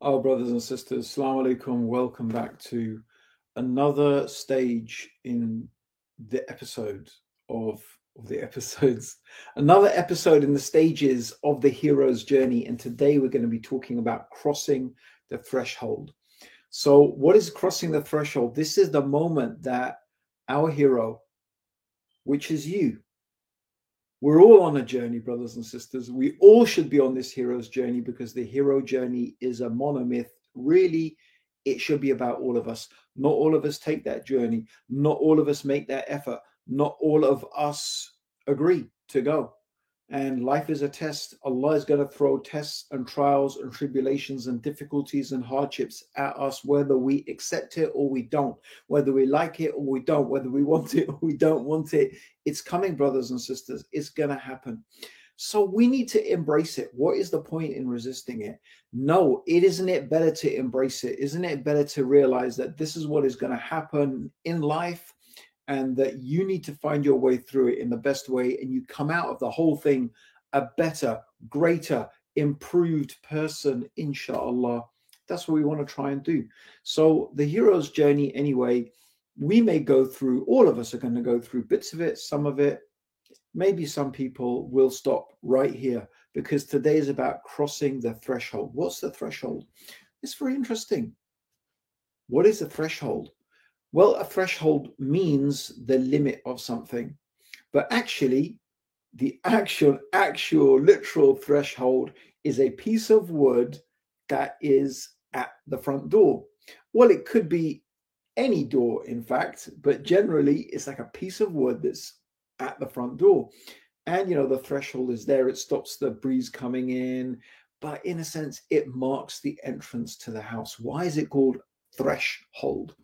Oh, brothers and sisters, Assalamu alaikum. Welcome back to another stage in the episode of, of the episodes, another episode in the stages of the hero's journey. And today we're going to be talking about crossing the threshold. So, what is crossing the threshold? This is the moment that our hero, which is you, we're all on a journey, brothers and sisters. We all should be on this hero's journey because the hero journey is a monomyth. Really, it should be about all of us. Not all of us take that journey. Not all of us make that effort. Not all of us agree to go. And life is a test. Allah is going to throw tests and trials and tribulations and difficulties and hardships at us, whether we accept it or we don't, whether we like it or we don't, whether we want it or we don't want it. It's coming, brothers and sisters. It's going to happen. So we need to embrace it. What is the point in resisting it? No, it isn't it better to embrace it? Isn't it better to realize that this is what is going to happen in life? And that you need to find your way through it in the best way and you come out of the whole thing a better greater improved person inshallah. That's what we want to try and do. So the hero's journey anyway we may go through all of us are going to go through bits of it some of it. Maybe some people will stop right here because today is about crossing the threshold. What's the threshold? It's very interesting. What is the threshold well, a threshold means the limit of something, but actually, the actual, actual, literal threshold is a piece of wood that is at the front door. Well, it could be any door, in fact, but generally, it's like a piece of wood that's at the front door. And you know, the threshold is there, it stops the breeze coming in, but in a sense, it marks the entrance to the house. Why is it called threshold?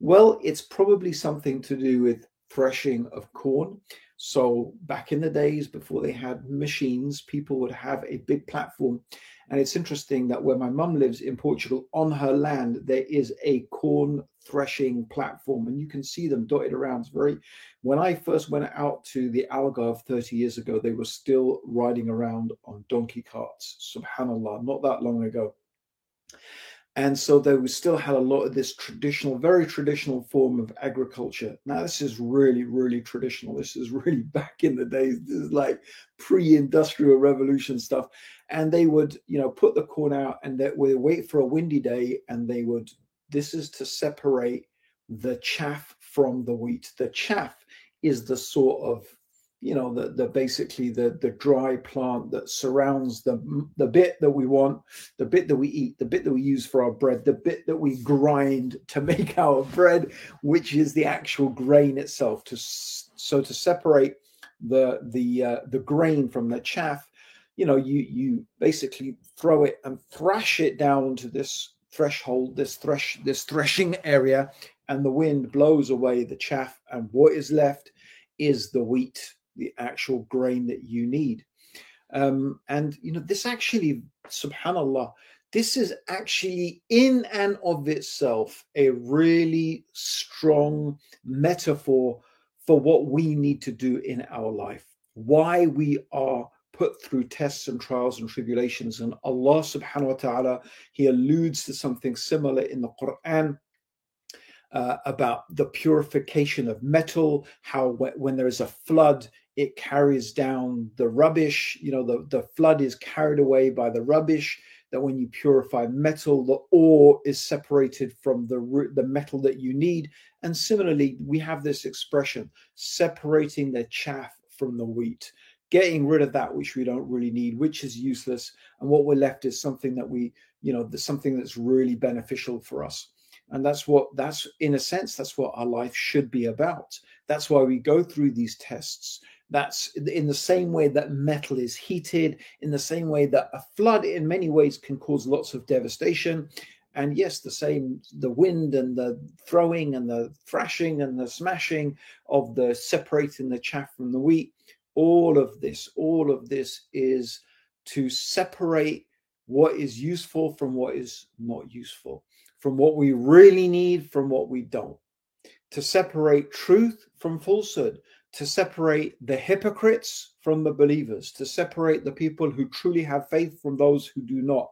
Well, it's probably something to do with threshing of corn. So, back in the days before they had machines, people would have a big platform. And it's interesting that where my mum lives in Portugal, on her land, there is a corn threshing platform, and you can see them dotted around. It's very, when I first went out to the Algarve 30 years ago, they were still riding around on donkey carts. Subhanallah, not that long ago and so they still had a lot of this traditional very traditional form of agriculture. Now this is really really traditional. This is really back in the days. This is like pre-industrial revolution stuff. And they would you know put the corn out and they would wait for a windy day and they would this is to separate the chaff from the wheat. The chaff is the sort of you know the the basically the the dry plant that surrounds the the bit that we want the bit that we eat the bit that we use for our bread the bit that we grind to make our bread which is the actual grain itself. To so to separate the the uh, the grain from the chaff you know you you basically throw it and thrash it down to this threshold this thresh this threshing area and the wind blows away the chaff and what is left is the wheat the actual grain that you need. Um, and you know, this actually, subhanallah, this is actually in and of itself a really strong metaphor for what we need to do in our life, why we are put through tests and trials and tribulations. And Allah subhanahu wa ta'ala, He alludes to something similar in the Quran uh, about the purification of metal, how when there is a flood, it carries down the rubbish. You know, the, the flood is carried away by the rubbish. That when you purify metal, the ore is separated from the, the metal that you need. And similarly, we have this expression separating the chaff from the wheat, getting rid of that which we don't really need, which is useless. And what we're left is something that we, you know, something that's really beneficial for us and that's what that's in a sense that's what our life should be about that's why we go through these tests that's in the same way that metal is heated, in the same way that a flood, in many ways, can cause lots of devastation. And yes, the same, the wind and the throwing and the thrashing and the smashing of the separating the chaff from the wheat, all of this, all of this is to separate what is useful from what is not useful, from what we really need from what we don't, to separate truth from falsehood, to separate the hypocrites from the believers, to separate the people who truly have faith from those who do not.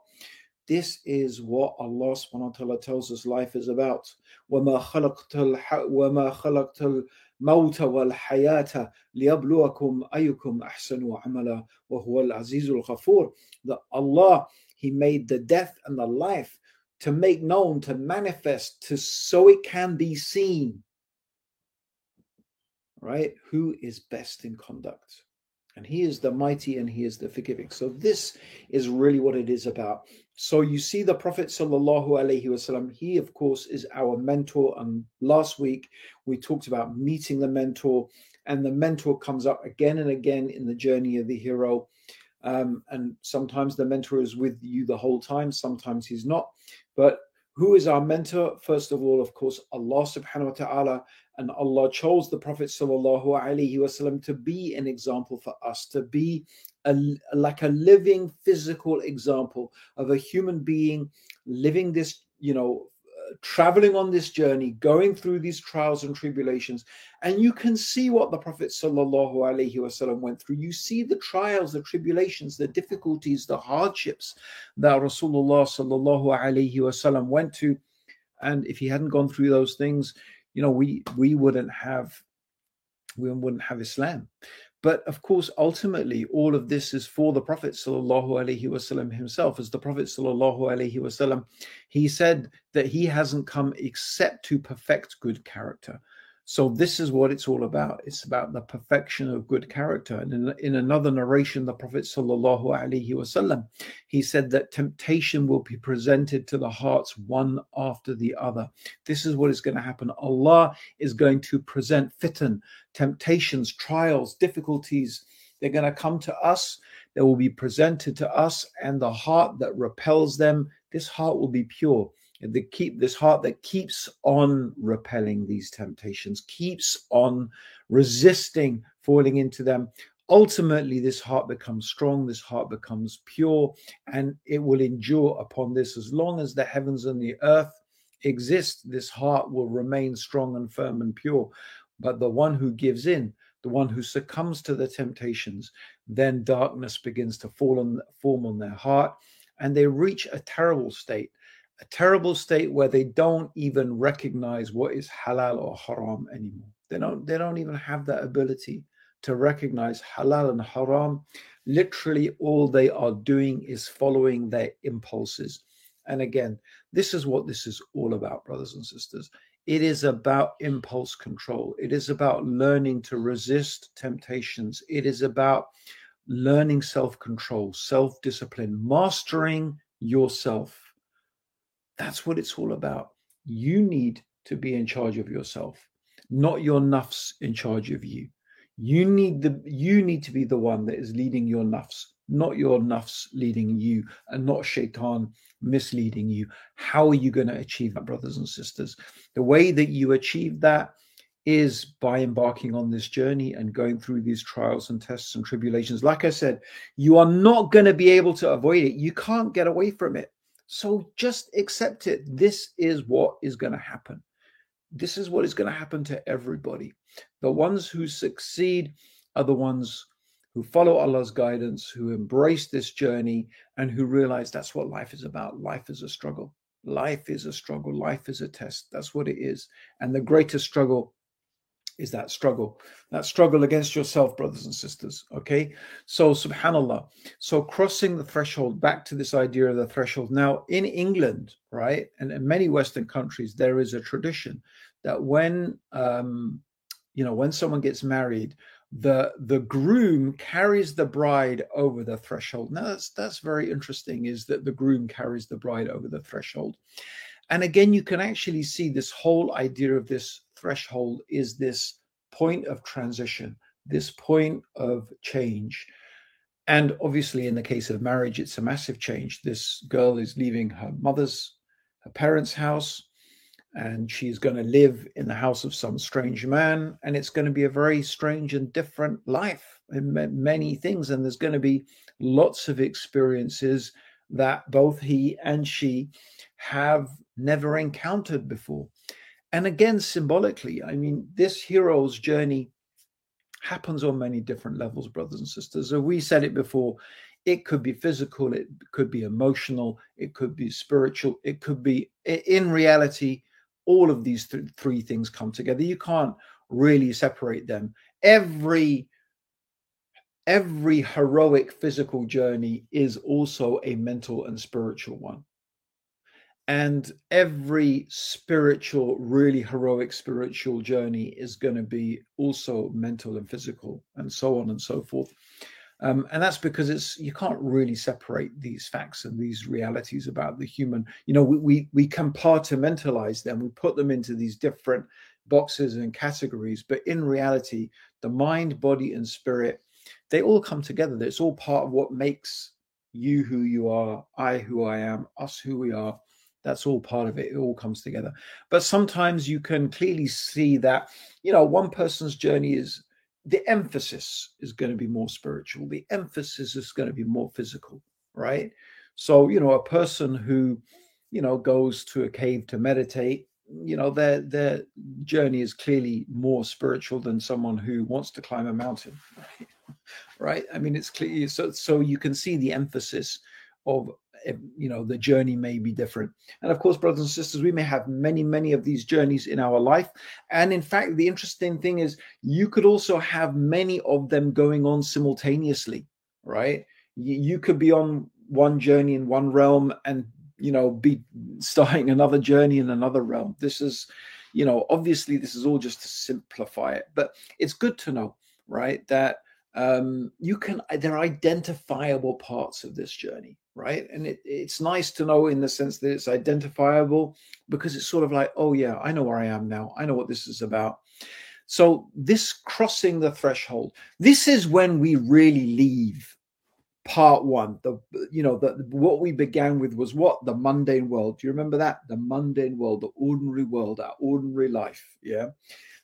This is what Allah subhanahu wa ta'ala tells us life is about. وَمَا خَلَقْتَ وَمَا خَلَقْتَ الموت والحياة ليبلوكم أيكم أحسن عملا وهو العزيز الغفور that Allah he made the death and the life to make known to manifest to so it can be seen right? Who is best in conduct? And he is the mighty and he is the forgiving. So this is really what it is about. So you see the prophet sallallahu alaihi wasallam he of course is our mentor. And last week we talked about meeting the mentor and the mentor comes up again and again in the journey of the hero. Um, and sometimes the mentor is with you the whole time sometimes he's not. But who is our mentor? First of all of course allah subhanahu wa ta'ala and Allah chose the Prophet sallallahu alaihi wasallam to be an example for us, to be a, like a living physical example of a human being living this, you know, traveling on this journey, going through these trials and tribulations. And you can see what the Prophet wasallam went through. You see the trials, the tribulations, the difficulties, the hardships that Rasulullah wasallam went to. And if he hadn't gone through those things, you know, we we wouldn't have we wouldn't have Islam. But of course, ultimately, all of this is for the Prophet sallallahu alaihi wasallam himself. As the Prophet sallallahu alaihi wasallam, he said that he hasn't come except to perfect good character. So this is what it's all about. It's about the perfection of good character. And in, in another narration, the Prophet sallallahu alaihi wasallam, he said that temptation will be presented to the hearts one after the other. This is what is going to happen. Allah is going to present fitan, temptations, trials, difficulties. They're going to come to us. They will be presented to us, and the heart that repels them, this heart will be pure the keep this heart that keeps on repelling these temptations keeps on resisting falling into them. Ultimately this heart becomes strong this heart becomes pure and it will endure upon this. As long as the heavens and the earth exist this heart will remain strong and firm and pure. But the one who gives in the one who succumbs to the temptations then darkness begins to fall on form on their heart and they reach a terrible state a terrible state where they don't even recognize what is halal or haram anymore. They don't they don't even have that ability to recognize halal and haram. Literally all they are doing is following their impulses. And again, this is what this is all about, brothers and sisters. It is about impulse control. It is about learning to resist temptations. It is about learning self control, self discipline, mastering yourself that's what it's all about. You need to be in charge of yourself, not your nafs in charge of you. You need the you need to be the one that is leading your nafs, not your nafs leading you, and not shaitan misleading you. How are you going to achieve that, brothers and sisters? The way that you achieve that is by embarking on this journey and going through these trials and tests and tribulations. Like I said, you are not going to be able to avoid it. You can't get away from it. So just accept it. This is what is going to happen. This is what is going to happen to everybody. The ones who succeed are the ones who follow Allah's guidance, who embrace this journey, and who realize that's what life is about. Life is a struggle. Life is a struggle. Life is a test. That's what it is. And the greatest struggle is that struggle, that struggle against yourself, brothers and sisters. Okay. So, subhanAllah. So, crossing the threshold, back to this idea of the threshold. Now, in England, right, and in many Western countries, there is a tradition that when, um, you know, when someone gets married, the the groom carries the bride over the threshold. Now that's that's very interesting. Is that the groom carries the bride over the threshold, and again you can actually see this whole idea of this threshold is this point of transition, this point of change. And obviously, in the case of marriage, it's a massive change. This girl is leaving her mother's, her parents' house, and she's going to live in the house of some strange man. And it's going to be a very strange and different life in many things. And there's going to be lots of experiences that both he and she have never encountered before. And again, symbolically, I mean, this hero's journey happens on many different levels, brothers and sisters. So we said it before. It could be physical, it could be emotional, it could be spiritual, it could be in reality, all of these th- three things come together. You can't really separate them. Every every heroic physical journey is also a mental and spiritual one. And every spiritual, really heroic spiritual journey is going to be also mental and physical, and so on and so forth. Um, and that's because it's you can't really separate these facts and these realities about the human. You know, we we, we compartmentalize them, we put them into these different boxes and categories, but in reality, the mind, body, and spirit they all come together. It's all part of what makes you who you are, I who I am, us who we are. That's all part of it. It all comes together. But sometimes you can clearly see that, you know, one person's journey is the emphasis is going to be more spiritual, the emphasis is going to be more physical, right? So, you know, a person who, you know, goes to a cave to meditate, you know, their their journey is clearly more spiritual than someone who wants to climb a mountain, right? right? I mean, it's clear. So, so you can see the emphasis of you know the journey may be different. And of course brothers and sisters we may have many many of these journeys in our life. And in fact the interesting thing is you could also have many of them going on simultaneously right? You, you could be on one journey in one realm and you know be starting another journey in another realm. This is you know obviously this is all just to simplify it. But it's good to know right that um, you can they're identifiable parts of this journey right? And it, it's nice to know in the sense that it's identifiable because it's sort of like oh yeah i know where i am now. I know what this is about. So this crossing the threshold this is when we really leave part one. The you know the what we began with was what? The mundane world. Do you remember that? The mundane world the ordinary world our ordinary life yeah?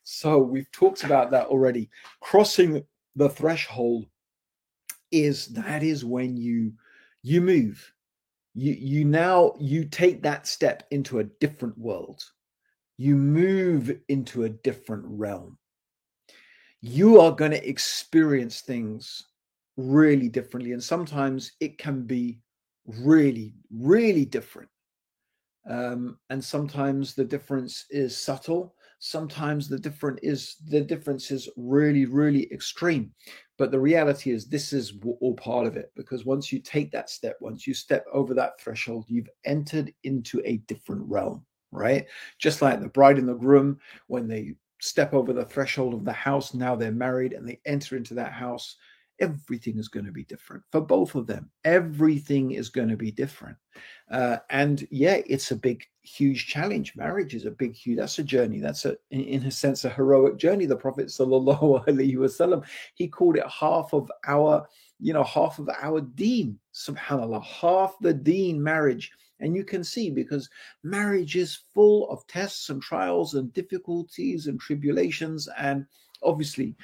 So we've talked about that already. Crossing the threshold is that is when you you move. You you now you take that step into a different world. You move into a different realm. You are going to experience things really differently and sometimes it can be really really different. Um, and sometimes the difference is subtle sometimes the different is the difference is really really extreme. But the reality is this is all part of it because once you take that step once you step over that threshold you've entered into a different realm right? Just like the bride and the groom when they step over the threshold of the house now they're married and they enter into that house everything is going to be different for both of them. Everything is going to be different. Uh, and yeah, it's a big, huge challenge. Marriage is a big, huge, that's a journey. That's a, in, in a sense, a heroic journey. The Prophet sallallahu alaihi wasallam, he called it half of our, you know, half of our deen, subhanAllah, half the deen marriage. And you can see because marriage is full of tests and trials and difficulties and tribulations. And obviously,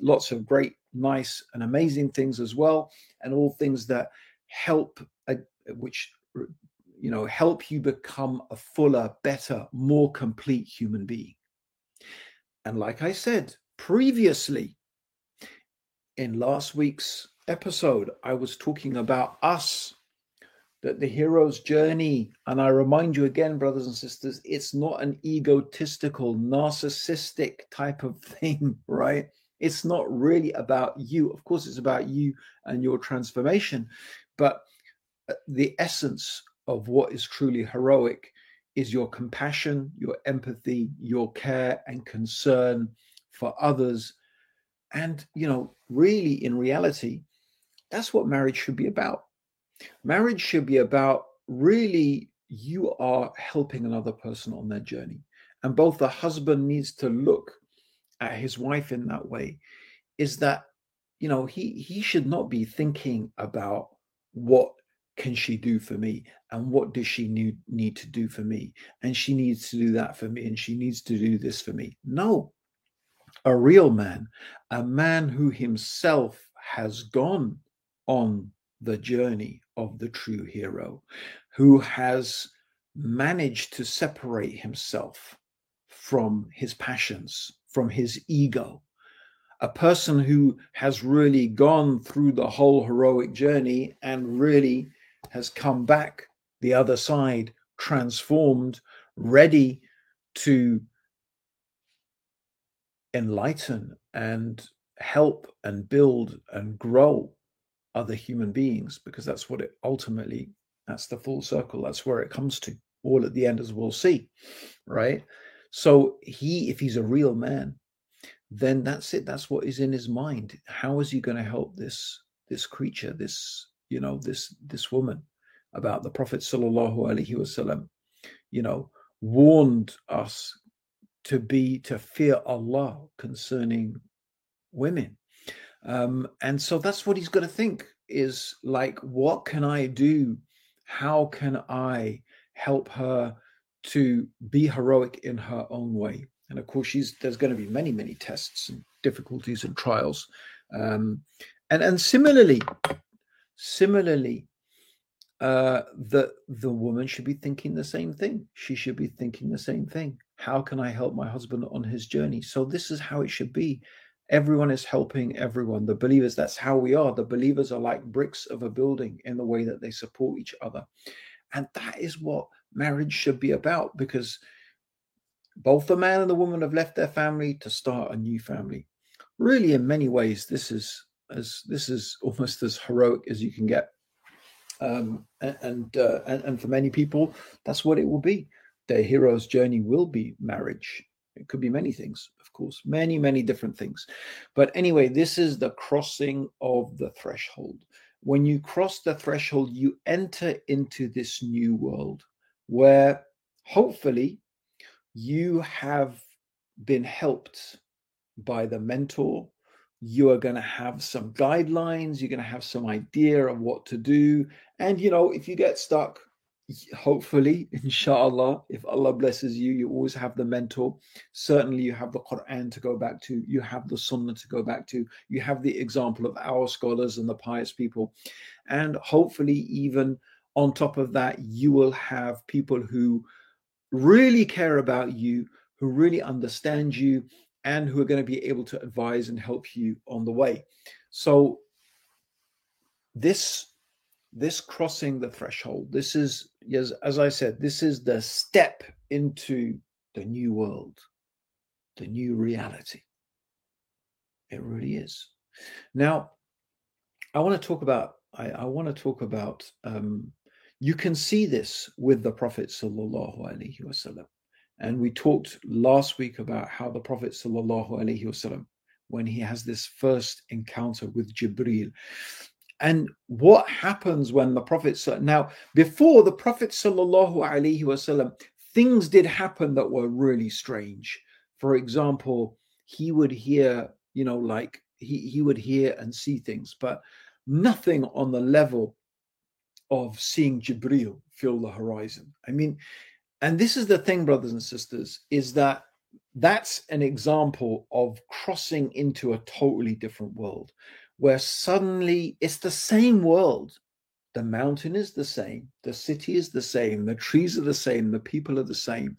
lots of great, nice, and amazing things as well, and all things that help, uh, which you know, help you become a fuller, better, more complete human being. And like I said previously, in last week's episode, I was talking about us, that the hero's journey, and I remind you again, brothers and sisters, it's not an egotistical, narcissistic type of thing, right? It's not really about you. Of course, it's about you and your transformation. But uh, the essence of what is truly heroic is your compassion, your empathy, your care and concern for others. And, you know, really, in reality, that's what marriage should be about. Marriage should be about really you are helping another person on their journey. And both the husband needs to look at his wife in that way is that you know he he should not be thinking about what can she do for me? And what does she need need to do for me? And she needs to do that for me and she needs to do this for me. No. A real man a man who himself has gone on the journey of the true hero who has managed to separate himself from his passions from his ego. a person who has really gone through the whole heroic journey and really has come back the other side transformed, ready to enlighten and help and build and grow other human beings because that's what it ultimately that's the full circle. That's where it comes to. All at the end as we'll see right so he if he's a real man then that's it. That's what is in his mind. How is he going to help this this creature this you know this this woman about the prophet sallallahu alaihi wasallam you know warned us to be to fear allah concerning women. Um and so that's what he's got to think is like what can i do? How can i help her to be heroic in her own way. And of course she's there's going to be many many tests and difficulties and trials. Um, and and similarly similarly uh, the the woman should be thinking the same thing. She should be thinking the same thing. How can i help my husband on his journey? So this is how it should be. Everyone is helping everyone. The believers that's how we are. The believers are like bricks of a building in the way that they support each other. And that is what marriage should be about because both the man and the woman have left their family to start a new family. Really, in many ways, this is as this is almost as heroic as you can get. Um, and uh, and and for many people, that's what it will be. Their hero's journey will be marriage. It could be many things, of course, many many different things. But anyway, this is the crossing of the threshold. When you cross the threshold, you enter into this new world where hopefully you have been helped by the mentor. You are going to have some guidelines. You're going to have some idea of what to do. And, you know, if you get stuck, hopefully, inshallah, if Allah blesses you, you always have the mentor. Certainly, you have the Quran to go back to, you have the Sunnah to go back to, you have the example of our scholars and the pious people. And hopefully, even on top of that, you will have people who really care about you, who really understand you, and who are going to be able to advise and help you on the way. So this this crossing the threshold this is as i said this is the step into the new world the new reality it really is now i want to talk about i, I want to talk about um, you can see this with the Prophet sallallahu alaihi wasallam. And we talked last week about how the Prophet sallallahu alaihi wasallam, when he has this first encounter with Jibril, and what happens when the Prophet now before the Prophet sallallahu alaihi wasallam, things did happen that were really strange. For example, he would hear, you know, like he he would hear and see things, but nothing on the level of seeing Jibril fill the horizon. I mean, and this is the thing, brothers and sisters, is that that's an example of crossing into a totally different world where suddenly it's the same world. The mountain is the same, the city is the same, the trees are the same, the people are the same.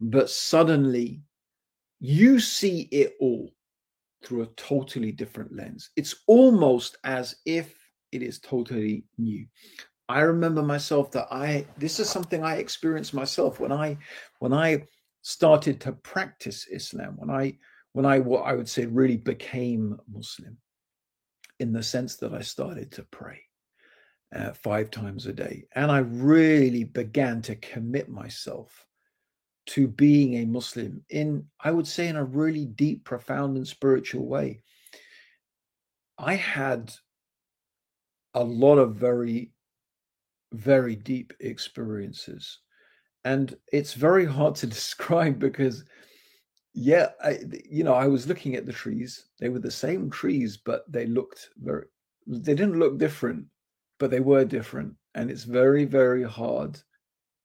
But suddenly you see it all through a totally different lens. It's almost as if it is totally new. I remember myself that I this is something I experienced myself when I when I started to practice Islam when I when I what I would say really became Muslim in the sense that I started to pray uh, five times a day. And I really began to commit myself to being a Muslim in I would say in a really deep profound and spiritual way. I had a lot of very very deep experiences. And it's very hard to describe because, yeah, I, you know, I was looking at the trees. They were the same trees, but they looked very, they didn't look different, but they were different. And it's very, very hard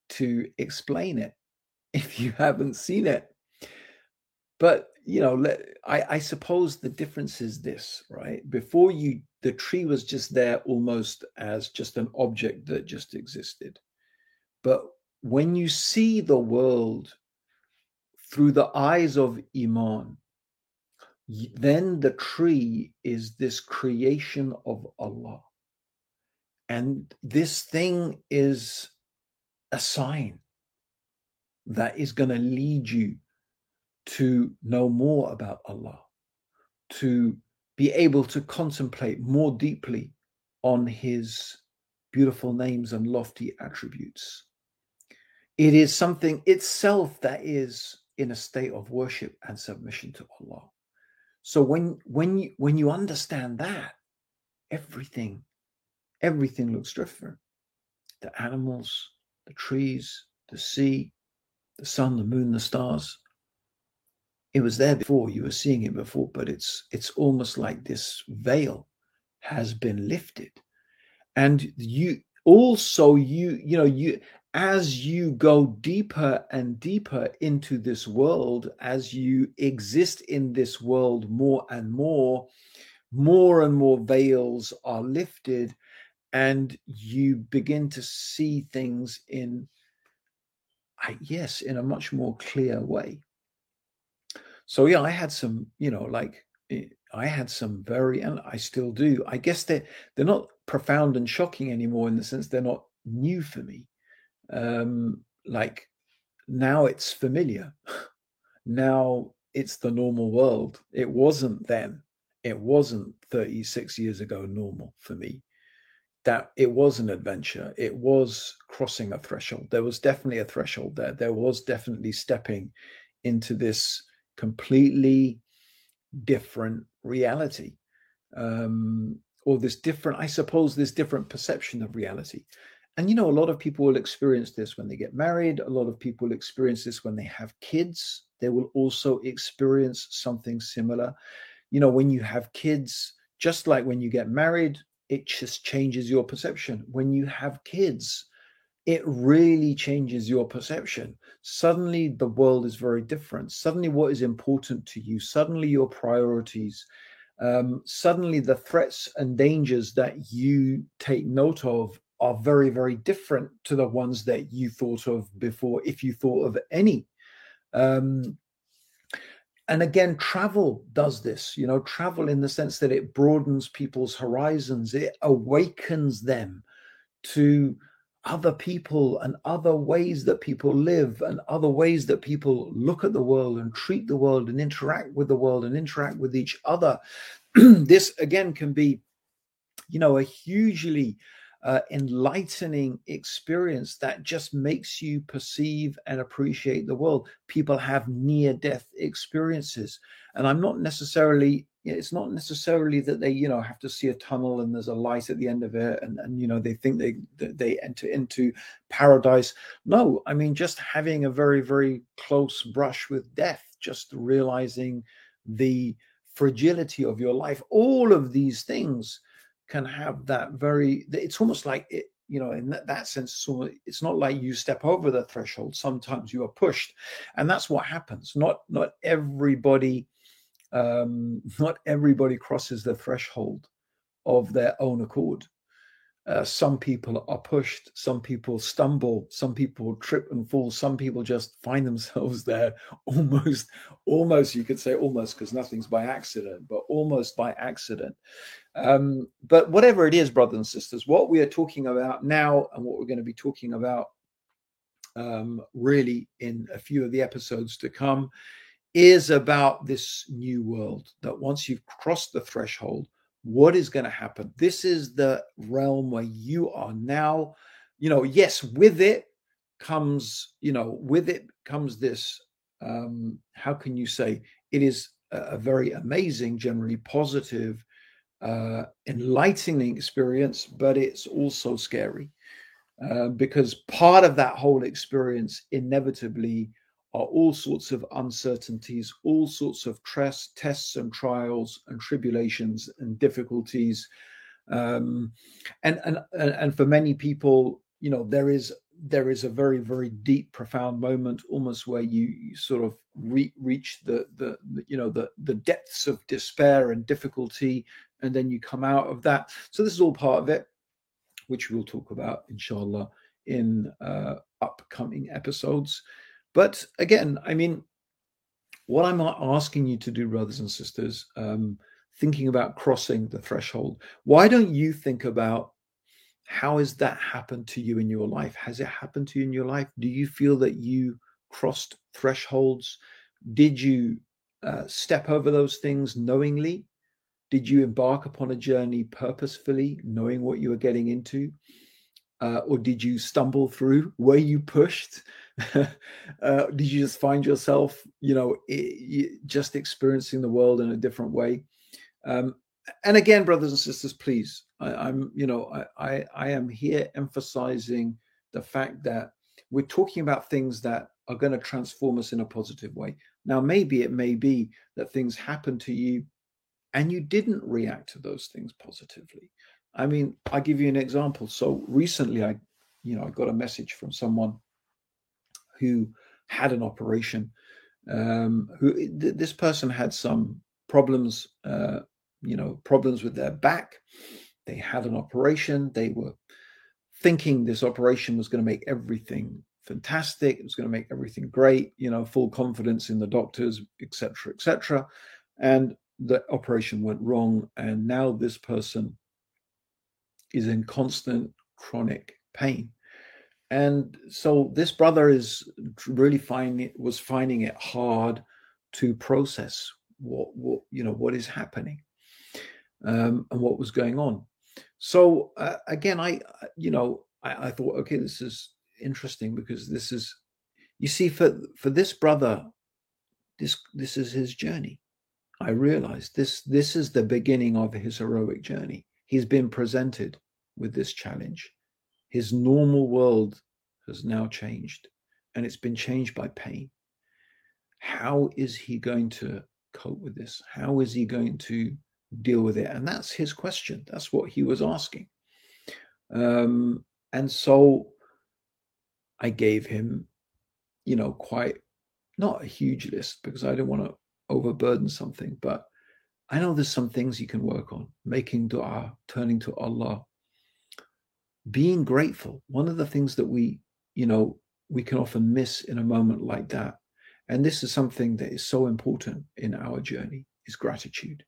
to explain it if you haven't seen it. But you know, let, I, I suppose the difference is this, right? Before you, the tree was just there almost as just an object that just existed. But when you see the world through the eyes of Iman, then the tree is this creation of Allah. And this thing is a sign that is going to lead you to know more about Allah, to be able to contemplate more deeply on His beautiful names and lofty attributes. It is something itself that is in a state of worship and submission to Allah. So when when you when you understand that, everything, everything looks different. The animals, the trees, the sea, the sun, the moon, the stars. It was there before, you were seeing it before, but it's it's almost like this veil has been lifted. And you also you you know you as you go deeper and deeper into this world, as you exist in this world more and more, more and more veils are lifted, and you begin to see things in, yes, in a much more clear way. So, yeah, I had some, you know, like eh, I had some very, and I still do. I guess they're they're not profound and shocking anymore in the sense they're not new for me um, like now it's familiar. now it's the normal world. It wasn't then. It wasn't 36 years ago normal for me. That it was an adventure. It was crossing a threshold. There was definitely a threshold there. There was definitely stepping into this completely different reality. Um, or this different, I suppose, this different perception of reality. And you know, a lot of people will experience this when they get married. A lot of people will experience this when they have kids. They will also experience something similar. You know, when you have kids, just like when you get married, it just changes your perception. When you have kids, it really changes your perception. Suddenly, the world is very different. Suddenly, what is important to you, suddenly, your priorities, um, suddenly, the threats and dangers that you take note of are very, very different to the ones that you thought of before, if you thought of any. Um, and again, travel does this, you know, travel in the sense that it broadens people's horizons, it awakens them to other people and other ways that people live and other ways that people look at the world and treat the world and interact with the world and interact with each other. this again can be, you know, a hugely uh, enlightening experience that just makes you perceive and appreciate the world. People have near death experiences. And I'm not necessarily, it's not necessarily that they, you know, have to see a tunnel and there's a light at the end of it and, and you know, they think they, they enter into paradise. No, I mean, just having a very, very close brush with death, just realizing the fragility of your life, all of these things can have that very it's almost like it you know in that, that sense so it's not like you step over the threshold sometimes you are pushed. And that's what happens. Not not everybody um not everybody crosses the threshold of their own accord uh, some people are pushed, some people stumble, some people trip and fall, some people just find themselves there almost, almost, you could say almost because nothing's by accident, but almost by accident. Um, but whatever it is, brothers and sisters, what we are talking about now and what we're going to be talking about um, really in a few of the episodes to come is about this new world that once you've crossed the threshold, what is going to happen. This is the realm where you are now. You know, yes, with it comes, you know, with it comes this. Um, how can you say it is a, very amazing, generally positive, uh, enlightening experience, but it's also scary uh, because part of that whole experience inevitably are all sorts of uncertainties, all sorts of tres- tests and trials and tribulations and difficulties. Um, and, and and for many people, you know, there is there is a very very deep, profound moment, almost where you, you sort of re- reach the, the the you know the the depths of despair and difficulty, and then you come out of that. So this is all part of it, which we'll talk about, inshallah, in uh, upcoming episodes. But again, I mean, what I'm asking you to do, brothers and sisters, um, thinking about crossing the threshold, why don't you think about how has that happened to you in your life? Has it happened to you in your life? Do you feel that you crossed thresholds? Did you uh, step over those things knowingly? Did you embark upon a journey purposefully, knowing what you were getting into? Uh, or did you stumble through? Were you pushed? uh, did you just find yourself, you know, it, just experiencing the world in a different way? Um, and again, brothers and sisters, please, I, am you know, I, I, I am here emphasizing the fact that we're talking about things that are going to transform us in a positive way. Now, maybe it may be that things happen to you and you didn't react to those things positively. I mean, I'll give you an example. So recently, I, you know, I got a message from someone who had an operation. Um, who th- this person had some problems, uh, you know, problems with their back. They had an operation. They were thinking this operation was going to make everything fantastic. It was going to make everything great. You know, full confidence in the doctors, etc., etc. And the operation went wrong, and now this person is in constant chronic pain and so this brother is really finding was finding it hard to process what what you know what is happening um, and what was going on. So uh, again i you know I, I thought okay this is interesting because this is you see for for this brother this this is his journey. I realized this this is the beginning of his heroic journey. He's been presented with this challenge his normal world has now changed and it's been changed by pain. How is he going to cope with this? How is he going to deal with it? And that's his question. That's what he was asking. Um, and so I gave him, you know, quite not a huge list because I don't want to overburden something, but I know there's some things you can work on making dua, turning to Allah, being grateful. One of the things that we, you know, we can often miss in a moment like that. And this is something that is so important in our journey is gratitude.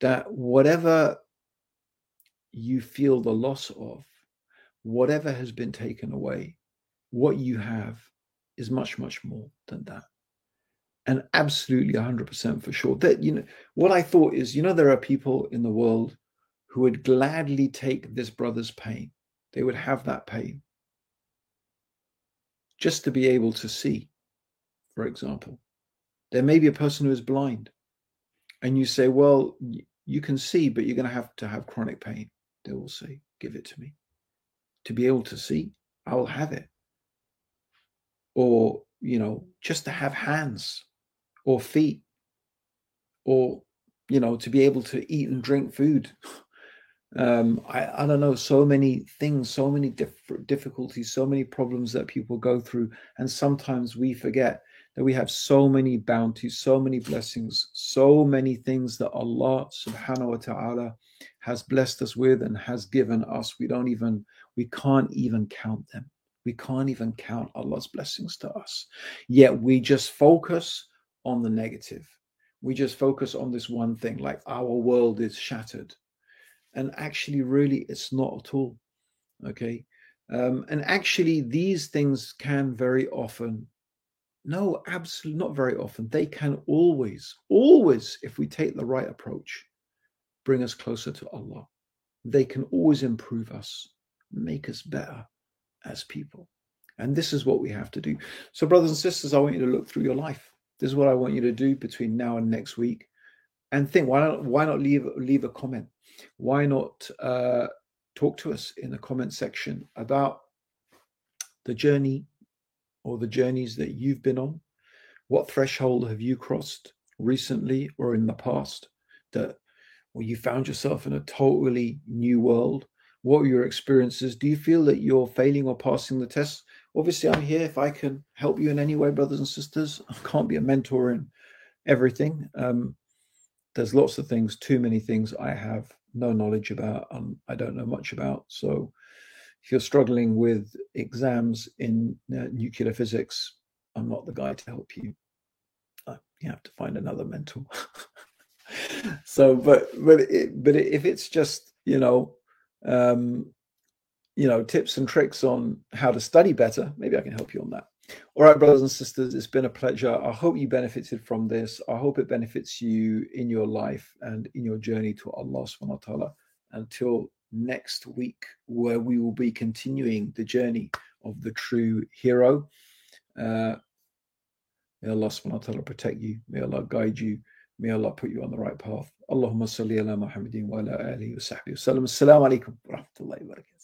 That whatever you feel the loss of, whatever has been taken away, what you have is much, much more than that. And absolutely 100% for sure. That, you know, what I thought is, you know, there are people in the world who would gladly take this brother's pain they would have that pain just to be able to see, for example. There may be a person who is blind, and you say, Well, you can see, but you're going to have to have chronic pain. They will say, Give it to me. To be able to see, I will have it. Or, you know, just to have hands or feet, or, you know, to be able to eat and drink food. um, I, I don't know, so many things, so many diff- difficulties, so many problems that people go through. And sometimes we forget that we have so many bounties, so many blessings, so many things that Allah subhanahu wa ta'ala has blessed us with and has given us. We don't even, we can't even count them. We can't even count Allah's blessings to us. Yet we just focus on the negative. We just focus on this one thing, like our world is shattered and actually really it's not at all okay? Um, and actually these things can very often no absolutely not very often they can always always if we take the right approach bring us closer to allah. They can always improve us make us better as people. And this is what we have to do. So brothers and sisters i want you to look through your life. This is what i want you to do between now and next week and think why not why not leave leave a comment why not uh, talk to us in the comment section about the journey or the journeys that you've been on? What threshold have you crossed recently or in the past that well, you found yourself in a totally new world? What are your experiences? Do you feel that you're failing or passing the test? Obviously, I'm here if I can help you in any way, brothers and sisters. I can't be a mentor in everything. Um, there's lots of things, too many things I have no knowledge about and I don't know much about. So if you're struggling with exams in uh, nuclear physics, I'm not the guy to help you. uh, you have to find another mentor. so, but but it, but if it's just you know, um, you know, tips and tricks on how to study better, maybe I can help you on that. All right, brothers and sisters, it's been a pleasure. I hope you benefited from this. I hope it benefits you in your life and in your journey to Allah subhanahu wa ta'ala. Until next week, where we will be continuing the journey of the true hero. Uh, may Allah subhanahu wa ta'ala protect you. May Allah guide you. May Allah put you on the right path. Allahumma salli ala Muhammadin wa ala alihi wa sahbihi wa sallam. Assalamu alaikum wa rahmatullahi wa barakatuh.